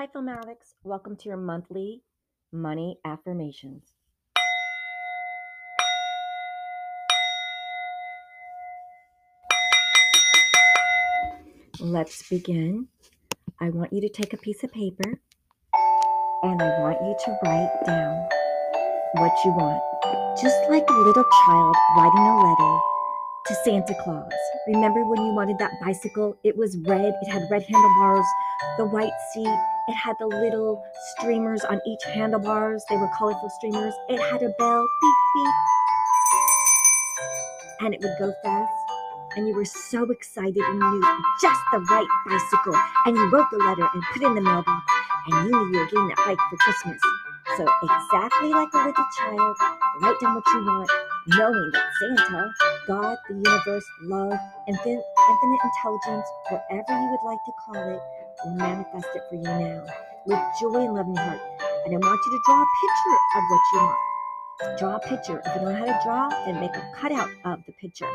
Hi, Film Addicts. Welcome to your monthly money affirmations. Let's begin. I want you to take a piece of paper and I want you to write down what you want. Just like a little child writing a letter to Santa Claus. Remember when you wanted that bicycle? It was red, it had red handlebars, the white seat, it had the little streamers on each handlebars. They were colorful streamers. It had a bell, beep, beep. And it would go fast. And you were so excited and you knew just the right bicycle. And you wrote the letter and put it in the mailbox. And you knew you were getting that bike for Christmas. So, exactly like a little child, write down what you want, knowing that Santa, God, the universe, love, infinite intelligence, whatever you would like to call it, will manifest it for you now with joy and love in your heart. And I want you to draw a picture of what you want. Draw a picture. If you don't know how to draw, then make a cutout of the picture.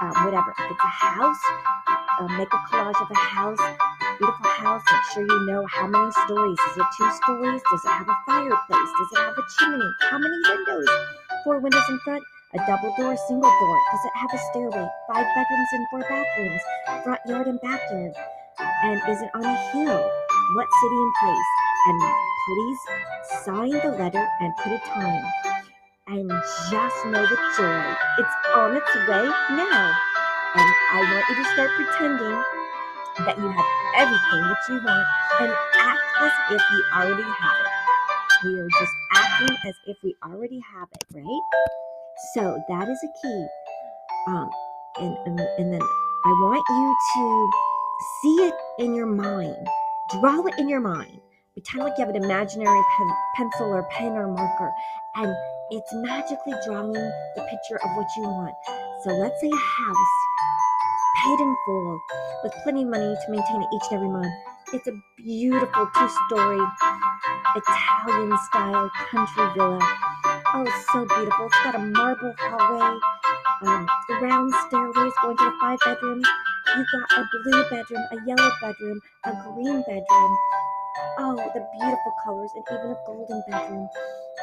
Um, whatever. If it's a house, uh, make a collage of a house, beautiful house. Make sure you know how many stories. Is it two stories? Does it have a fireplace? Does it have a chimney? How many windows? Four windows in front, a double door, single door. Does it have a stairway? Five bedrooms and four bathrooms, front yard and backyard. And is it on a hill? What city and place? And please sign the letter and put a time. And just know with joy, it's on its way now. And I want you to start pretending that you have everything that you want and act as if you already have it. We are just acting as if we already have it, right? So that is a key. Um, and, and, and then I want you to see it in your mind, draw it in your mind. Pretend like you have an imaginary pen, pencil or pen or marker, and it's magically drawing the picture of what you want. So let's say a house paid in full with plenty of money to maintain it each and every month. It's a beautiful two story Italian style country villa. Oh, it's so beautiful. It's got a marble hallway, um, round stairways going to the five bedrooms. You've got a blue bedroom, a yellow bedroom, a green bedroom. Oh, the beautiful colors, and even a golden bedroom.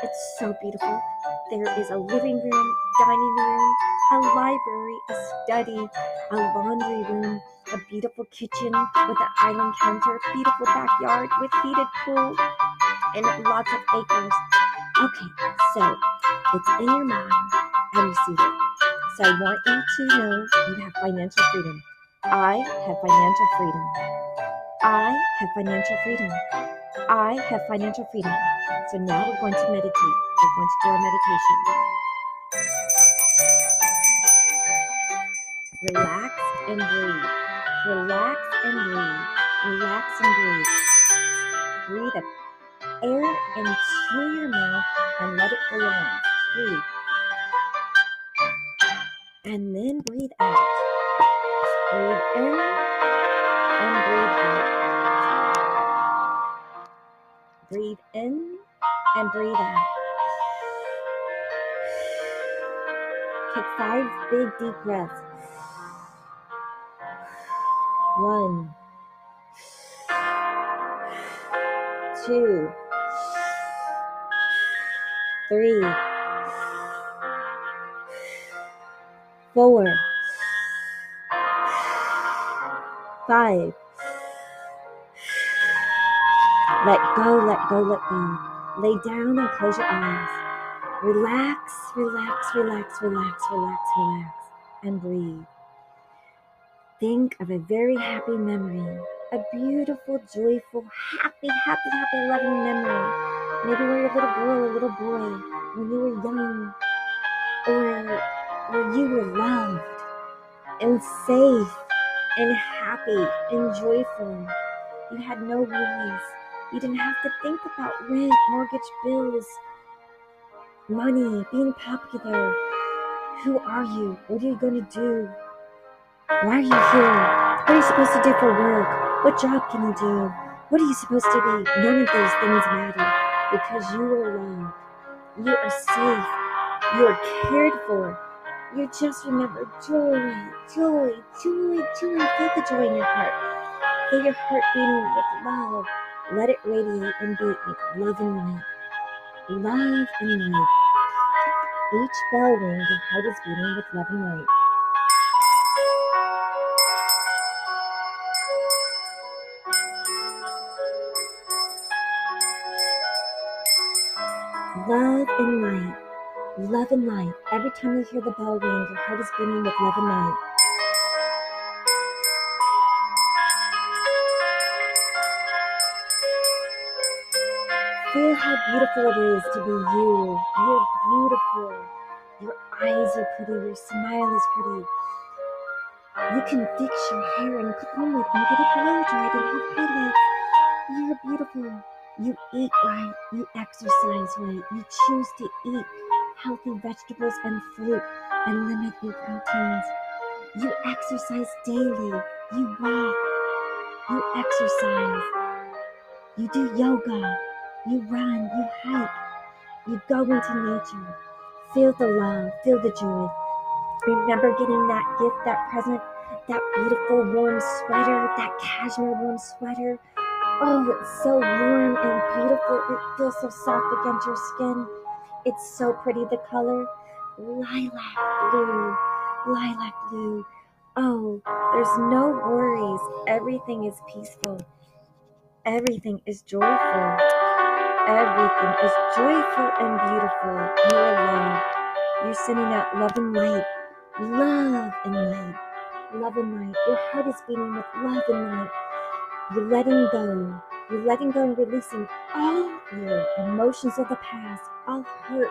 It's so beautiful. There is a living room, dining room, a library, a study, a laundry room, a beautiful kitchen with an island counter, beautiful backyard with heated pool, and lots of acres. Okay, so it's in your mind and you see it. So I want you to know you have financial freedom. I have financial freedom. I have financial freedom. I have financial freedom. So now we're going to meditate. We're going to do our meditation. Relax and breathe. Relax and breathe. Relax and breathe. Breathe up air into your mouth and let it go on. Breathe. And then breathe out. Breathe in and breathe out. Breathe in and breathe out. Take five big deep breaths. One, two, three, four, five. Let go, let go, let go. Lay down and close your eyes. Relax, relax, relax, relax, relax, relax, and breathe. Think of a very happy memory, a beautiful, joyful, happy, happy, happy, loving memory. Maybe when you were a little girl or little boy, when you were young, or where you were loved and safe and happy and joyful. You had no worries. You didn't have to think about rent, mortgage bills, money, being popular. Who are you? What are you going to do? Why are you here? What are you supposed to do for work? What job can you do? What are you supposed to be? None of those things matter because you are loved. You are safe. You are cared for. You just remember joy, joy, joy, joy. Feel the joy in your heart. Feel your heart beating with love, Let it radiate and beat with love and light. Love and light. Each bell ring, your heart is beating with love and light. Love and light. Love and light. Every time you hear the bell ring, your heart is beating with love and light. Feel how beautiful it is to be you. You're beautiful. Your eyes are pretty. Your smile is pretty. You can fix your hair and comb it and get it blow dried and have highlights. You're beautiful. You eat right. You exercise right. You choose to eat healthy vegetables and fruit and limit your proteins. You exercise daily. You walk. You exercise. You do yoga. You run, you hike, you go into nature. Feel the love, feel the joy. Remember getting that gift, that present, that beautiful warm sweater, that cashmere warm sweater. Oh, it's so warm and beautiful. It feels so soft against your skin. It's so pretty, the color. Lilac blue, lilac blue. Oh, there's no worries. Everything is peaceful. Everything is joyful. Everything is joyful and beautiful. You are loved. You're sending out love and light. Love and light. Love and light. Your heart is beating with love and light. You're letting go. You're letting go and releasing all your emotions of the past, all hurt,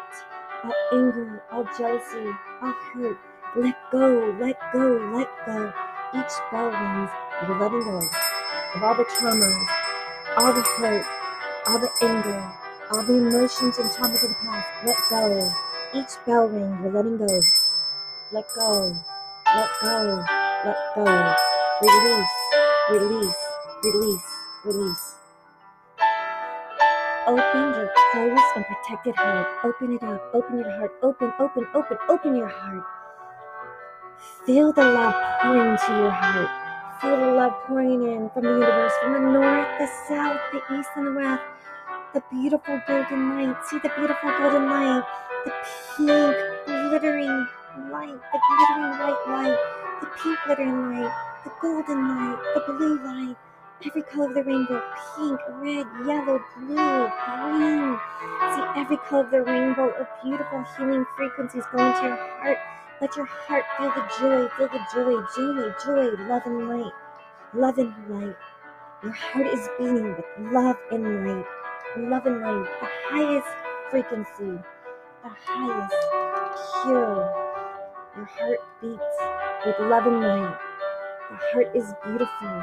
all anger, all jealousy, all hurt. Let go, let go, let go. Each bell rings. You're letting go of all the traumas, all the hurt, all the anger, all the emotions and traumas of the past. Let go. Each bell ring, you're letting go. Let go. Let go. Let go. Release. Release. Release. Release. Open your closed and protected heart. Open it up. Open your heart. Open, open, open, open your heart. Feel the love pouring into your heart. Feel the love pouring in from the universe, from the north, the south, the east, and the west the beautiful golden light. See the beautiful golden light. The pink glittering light. The glittering white light. The pink glittering light. The golden light. The blue light. Every color of the rainbow pink, red, yellow, blue, green. See every color of the rainbow of beautiful healing frequencies go into your heart. Let your heart feel the joy, feel the joy, joy, joy, love and light, love and light. Your heart is beating with love and light love and light, the highest frequency, the highest pure. Your heart beats with love and light. The heart is beautiful.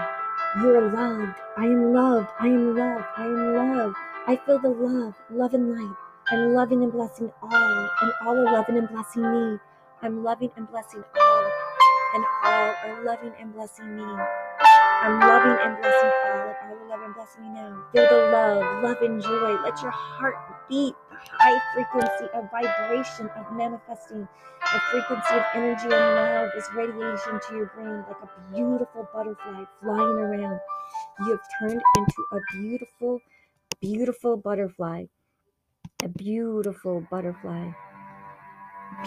You are loved. I am loved. I am loved. I am loved. I feel the love, love and light. I'm loving and blessing all, and all are loving and blessing me. I'm loving and blessing all, and all are loving and blessing me. I'm loving and blessing all, and all are loving and blessing me now. Feel the love, love, and joy. Let your heart beat the high frequency of vibration of manifesting. The frequency of energy and love is radiation to your brain like a beautiful butterfly flying around. You have turned into a beautiful, beautiful butterfly. A beautiful butterfly.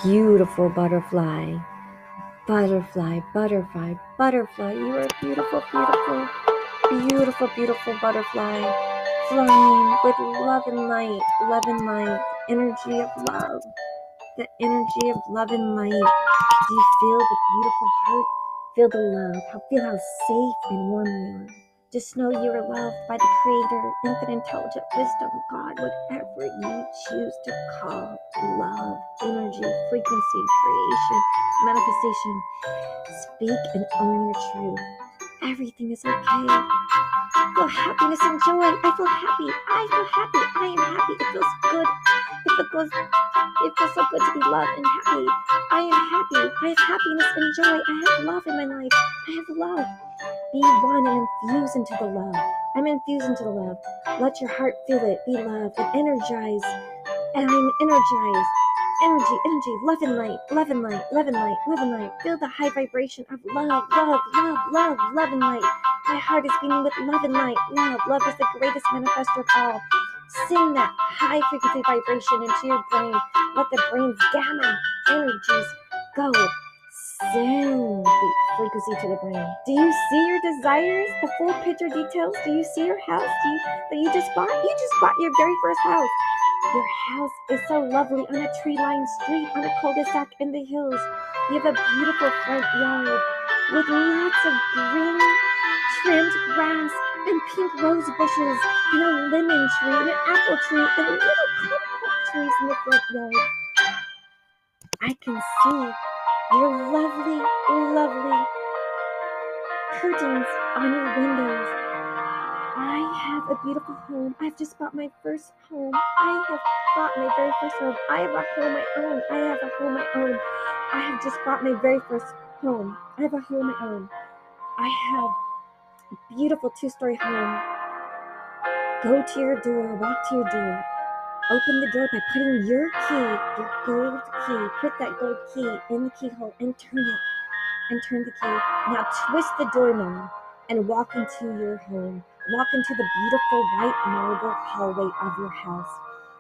Beautiful butterfly. Butterfly, butterfly, butterfly. You are beautiful, beautiful, beautiful, beautiful butterfly. Flying with love and light, love and light, energy of love. The energy of love and light. Do you feel the beautiful heart? Feel the love. How, Feel how safe and warm you are. Just know you are loved by the Creator, infinite intelligent wisdom, God, whatever you choose to call love, energy, frequency, creation, manifestation. Speak and own your truth. Everything is okay. Feel happiness and joy. I feel happy. I feel happy. I am happy. It feels good. It feels, it feels so good to be loved and happy. I am happy. I have happiness and joy. I have love in my life. I have love. Be one and infuse into the love. I'm infused into the love. Let your heart feel it. Be loved and energize. And I'm energized. Energy, energy, love and light, love and light, love and light, love and light. Feel the high vibration of love, love, love, love, love and light. My heart is beating with love and light. Love, love is the greatest manifestor of all. Sing that high frequency vibration into your brain. Let the brain's gamma energies go. Send the frequency to the brain. Do you see your desires? The full picture details? Do you see your house that you just bought? You just bought your very first house. Your house is so lovely on a tree lined street on a cul de sac in the hills. You have a beautiful front yard with lots of green trimmed grass and pink rose bushes and a lemon tree and an apple tree and little kumquat trees in the front yard. I can see your lovely, lovely curtains on your windows. I have a beautiful home. I've just bought my first home. I have bought my very first home. I have a home my own. I have a home of my own. I have just bought my very first home. I have a home of my own. I have a beautiful two-story home. Go to your door, walk to your door. Open the door by putting your key, your gold key, put that gold key in the keyhole and turn it. And turn the key. Now twist the doorknob and walk into your home. Walk into the beautiful white marble hallway of your house.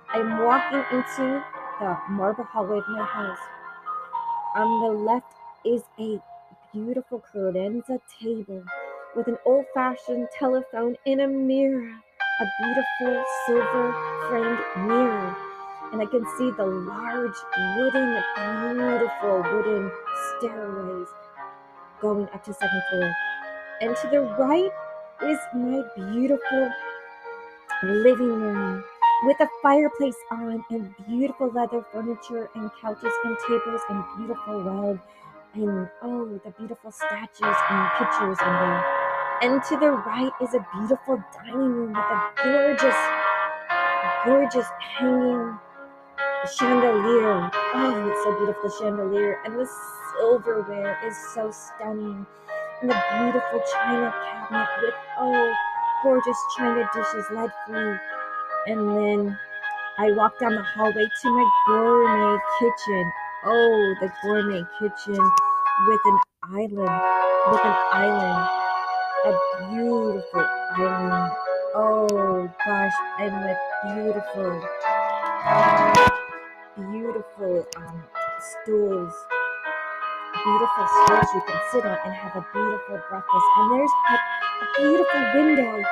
I'm walking into the marble hallway of my house. On the left is a beautiful credenza table with an old fashioned telephone and a mirror, a beautiful silver framed mirror. And I can see the large wooden, beautiful wooden stairways going up to second floor. And to the right is my beautiful? Living room with a fireplace on and beautiful leather furniture and couches and tables and beautiful rug and oh the beautiful statues and pictures in there. And to the right is a beautiful dining room with a gorgeous gorgeous hanging chandelier. Oh it's so beautiful chandelier. And the silverware is so stunning the beautiful china cabinet with oh gorgeous china dishes lead free and then I walk down the hallway to my gourmet kitchen. Oh, the gourmet kitchen with an island, with an island, a beautiful island. Oh gosh, and with beautiful, beautiful um, stools, beautiful stools you can sit on and have a beautiful breakfast. And there's a, a beautiful window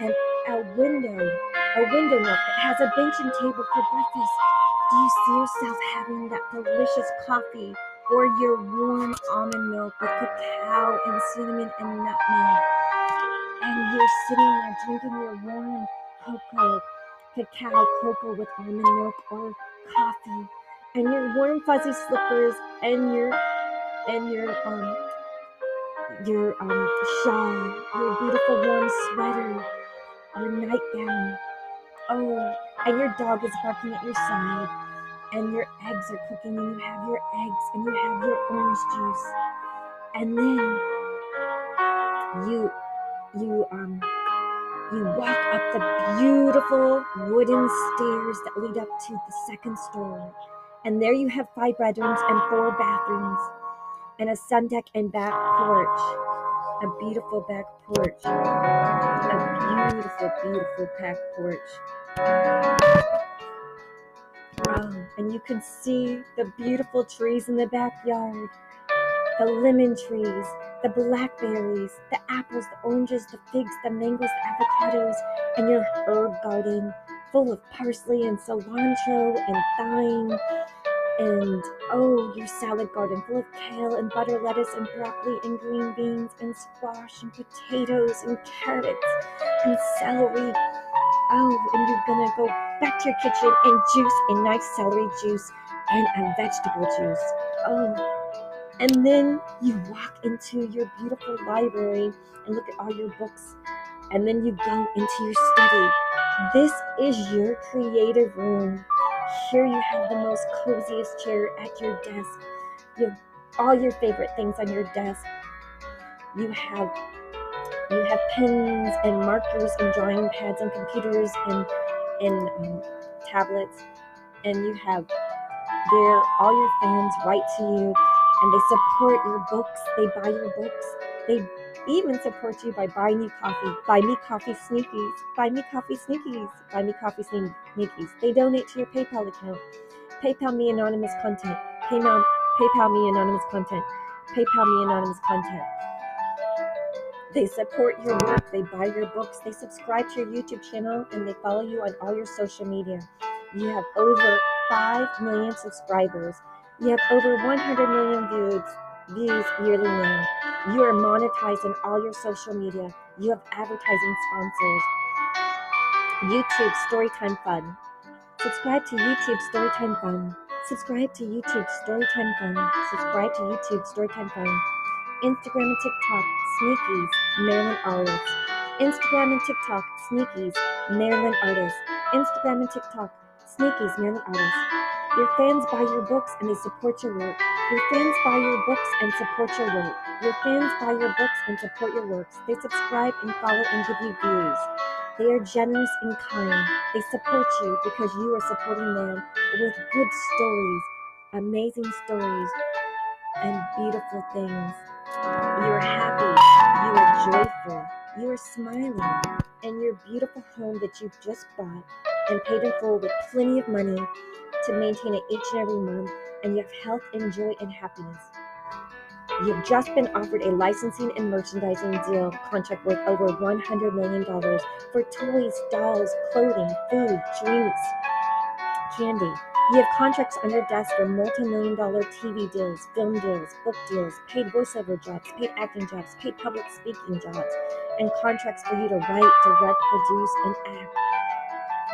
and a window a window nook that has a bench and table for breakfast. Do you see yourself having that delicious coffee or your warm almond milk with cacao and cinnamon and nutmeg? And you're sitting there drinking your warm cocoa, cacao cocoa with almond milk or coffee, and your warm fuzzy slippers and your and your um your um shawl, your beautiful warm sweater, your nightgown, Oh, and your dog is barking at your side, and your eggs are cooking, and you have your eggs, and you have your orange juice, and then you you um you walk up the beautiful wooden stairs that lead up to the second story, and there you have five bedrooms and four bathrooms, and a sun deck and back porch, a beautiful back porch, a beautiful, beautiful back porch. Oh, and you can see the beautiful trees in the backyard the lemon trees, the blackberries, the apples, the oranges, the figs, the mangoes, the avocados, and your herb garden full of parsley and cilantro and thyme. And oh, your salad garden full of kale and butter lettuce and broccoli and green beans and squash and potatoes and carrots and celery Oh, and you're gonna go back to your kitchen and juice a nice celery juice and a vegetable juice. Oh, and then you walk into your beautiful library and look at all your books, and then you go into your study. This is your creative room. Here you have the most coziest chair at your desk. You have all your favorite things on your desk. You have you have pens and markers and drawing pads and computers and and um, tablets, and you have there all your fans write to you, and they support your books. They buy your books. They even support you by buying you coffee. Buy me coffee sneakies. Buy me coffee sneakies. Buy me coffee sneakies. They donate to your PayPal account. PayPal me anonymous content. PayPal, PayPal me anonymous content. PayPal me anonymous content. They support your work, they buy your books, they subscribe to your YouTube channel, and they follow you on all your social media. You have over 5 million subscribers. You have over 100 million views, views yearly now. You are monetized on all your social media. You have advertising sponsors. YouTube Storytime Fun. Subscribe to YouTube Storytime Fun. Subscribe to YouTube Storytime Fun. Subscribe to YouTube Storytime Fun. Instagram and TikTok, Sneakies, Maryland Artists. Instagram and TikTok, Sneakies, Maryland Artists. Instagram and TikTok, Sneakies, Maryland Artists. Your fans buy your books and they support your work. Your fans buy your books and support your work. Your fans buy your books and support your works. They subscribe and follow and give you views. They are generous and kind. They support you because you are supporting them with good stories, amazing stories, and beautiful things. You are happy, you are joyful, you are smiling, and your beautiful home that you've just bought and paid in full with plenty of money to maintain it each and every month, and you have health and joy and happiness. You've just been offered a licensing and merchandising deal contract worth over $100 million for toys, dolls, clothing, food, drinks, candy, you have contracts under desk for multi-million dollar TV deals, film deals, book deals, paid voiceover jobs, paid acting jobs, paid public speaking jobs, and contracts for you to write, direct, produce, and act.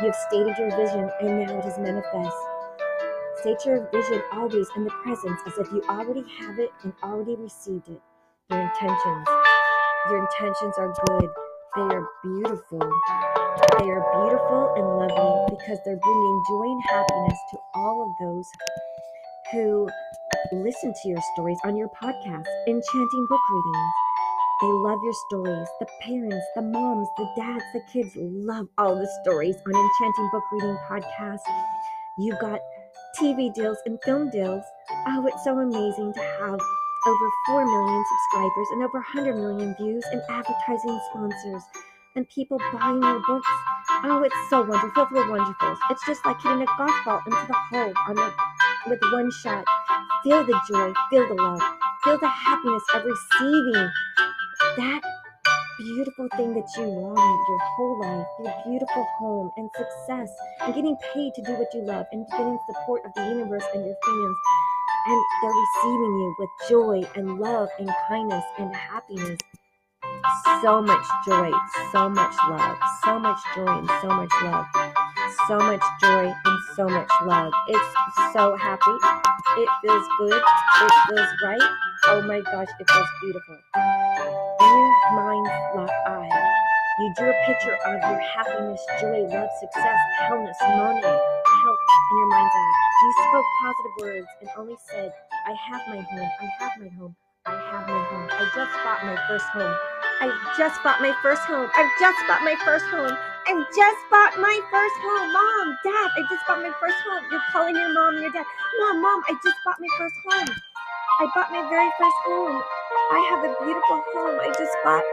You have stated your vision, and now it is manifest. State your vision always in the presence as if you already have it and already received it. Your intentions. Your intentions are good. They are beautiful. They are beautiful and lovely because they're bringing joy and happiness to all of those who listen to your stories on your podcast, Enchanting Book Readings. They love your stories. The parents, the moms, the dads, the kids love all the stories on Enchanting Book Reading Podcast. You've got TV deals and film deals. Oh, it's so amazing to have over 4 million subscribers and over 100 million views and advertising sponsors and people buying your books. Oh, it's so wonderful for wonderful. It's just like hitting a golf ball into the hole on the, with one shot. Feel the joy, feel the love, feel the happiness of receiving that beautiful thing that you wanted your whole life, your beautiful home and success, and getting paid to do what you love, and getting support of the universe and your fans and they're receiving you with joy and love and kindness and happiness. So much joy, so much love, so much joy and so much love, so much joy and so much love. It's so happy. It feels good. It feels right. Oh my gosh, it feels beautiful. You drew a picture of your happiness, joy, love, success, wellness, money, health in your mind's eye. You spoke positive words and only said, I have my home, I have my home, I have my home. I just bought my first home. I just bought my first home. I've just bought my first home. I just bought my first home. Mom, Dad, I just bought my first home. You're calling your mom and your dad. Mom, Mom, I just bought my first home. I bought my very first home. I have a beautiful home. I just bought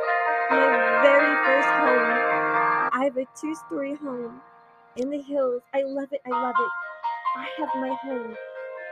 my very first home. I have a two story home in the hills. I love it. I love it. I have my home.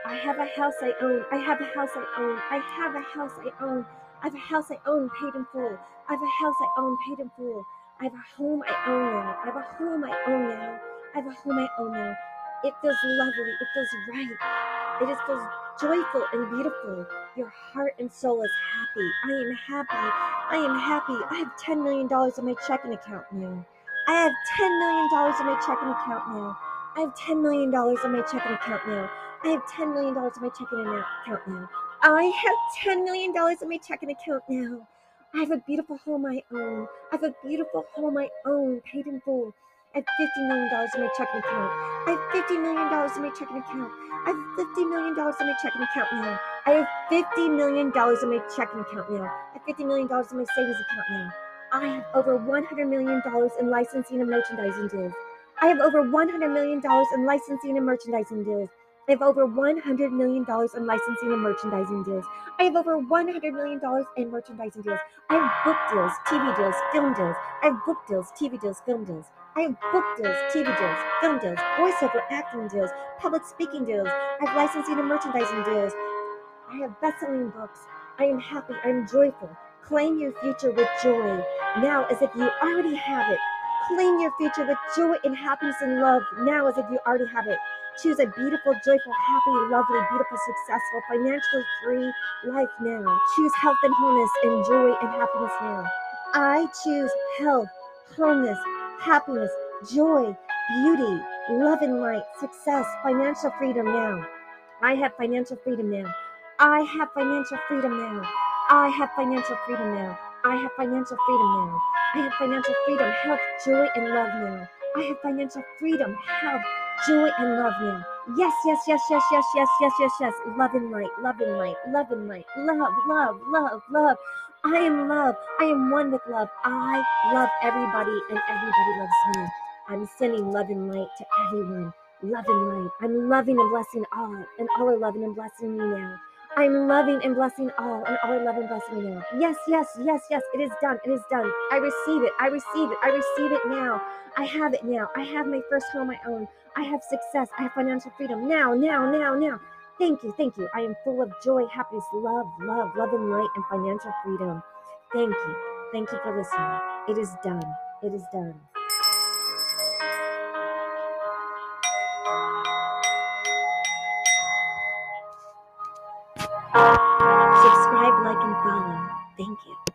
I have a house I own. I have a house I own. I have a house I own. I have a house I own paid in full. I have a house I own paid in full. I have a home I own now. I have a home I own now. I have a home I own now. It feels lovely. It feels right. It just feels joyful and beautiful. Your heart and soul is happy. I am happy. I am happy. I have $10 million in my checking account now. I have $10 million in my checking account now. I have $10 million in my checking account now. I have $10 million in my checking account now. I have $10 million in my checking account now. I have a beautiful home I own. I have a beautiful home I own, paid in full. I have $50 million in my checking account. I have $50 million in my checking account. I have $50 million in my checking account now. I have $50 million in my checking account now. I have $50 million in my savings account now. I have over $100 million in licensing and merchandising deals. I have over $100 million in licensing and merchandising deals. I have over $100 million in licensing and merchandising deals. I have over $100 million in merchandising deals. I have book deals, TV deals, film deals. I have book deals, TV deals, film deals. I have book deals, TV deals, film deals, voiceover acting deals, public speaking deals. I have licensing and merchandising deals. I have best-selling books. I am happy. I am joyful. Claim your future with joy now as if you already have it. Claim your future with joy and happiness and love now as if you already have it. Choose a beautiful, joyful, happy, lovely, beautiful, successful, financially free life now. Choose health and wholeness and joy and happiness now. I choose health, wholeness, happiness, joy, beauty, love and light, success, financial freedom now. I have financial freedom now. I have financial freedom now. I have financial freedom now. I have financial freedom now. I have financial freedom, health, joy, and love now. I have financial freedom, health, joy, and love now. Yes, yes, yes, yes, yes, yes, yes, yes, yes. Love and light, love and light, love and light, love, love, love, love. I am love. I am one with love. I love everybody, and everybody loves me. I'm sending love and light to everyone. Love and light. I'm loving and blessing all, and all are loving and blessing me now. I'm loving and blessing all, and all are loving and blessing me now. Yes, yes, yes, yes. It is done. It is done. I receive it. I receive it. I receive it now. I have it now. I have my first home, my own. I have success. I have financial freedom now, now, now, now. Thank you, thank you. I am full of joy, happiness, love, love, love and light, and financial freedom. Thank you. Thank you for listening. It is done. It is done. Subscribe, like, and follow. Thank you.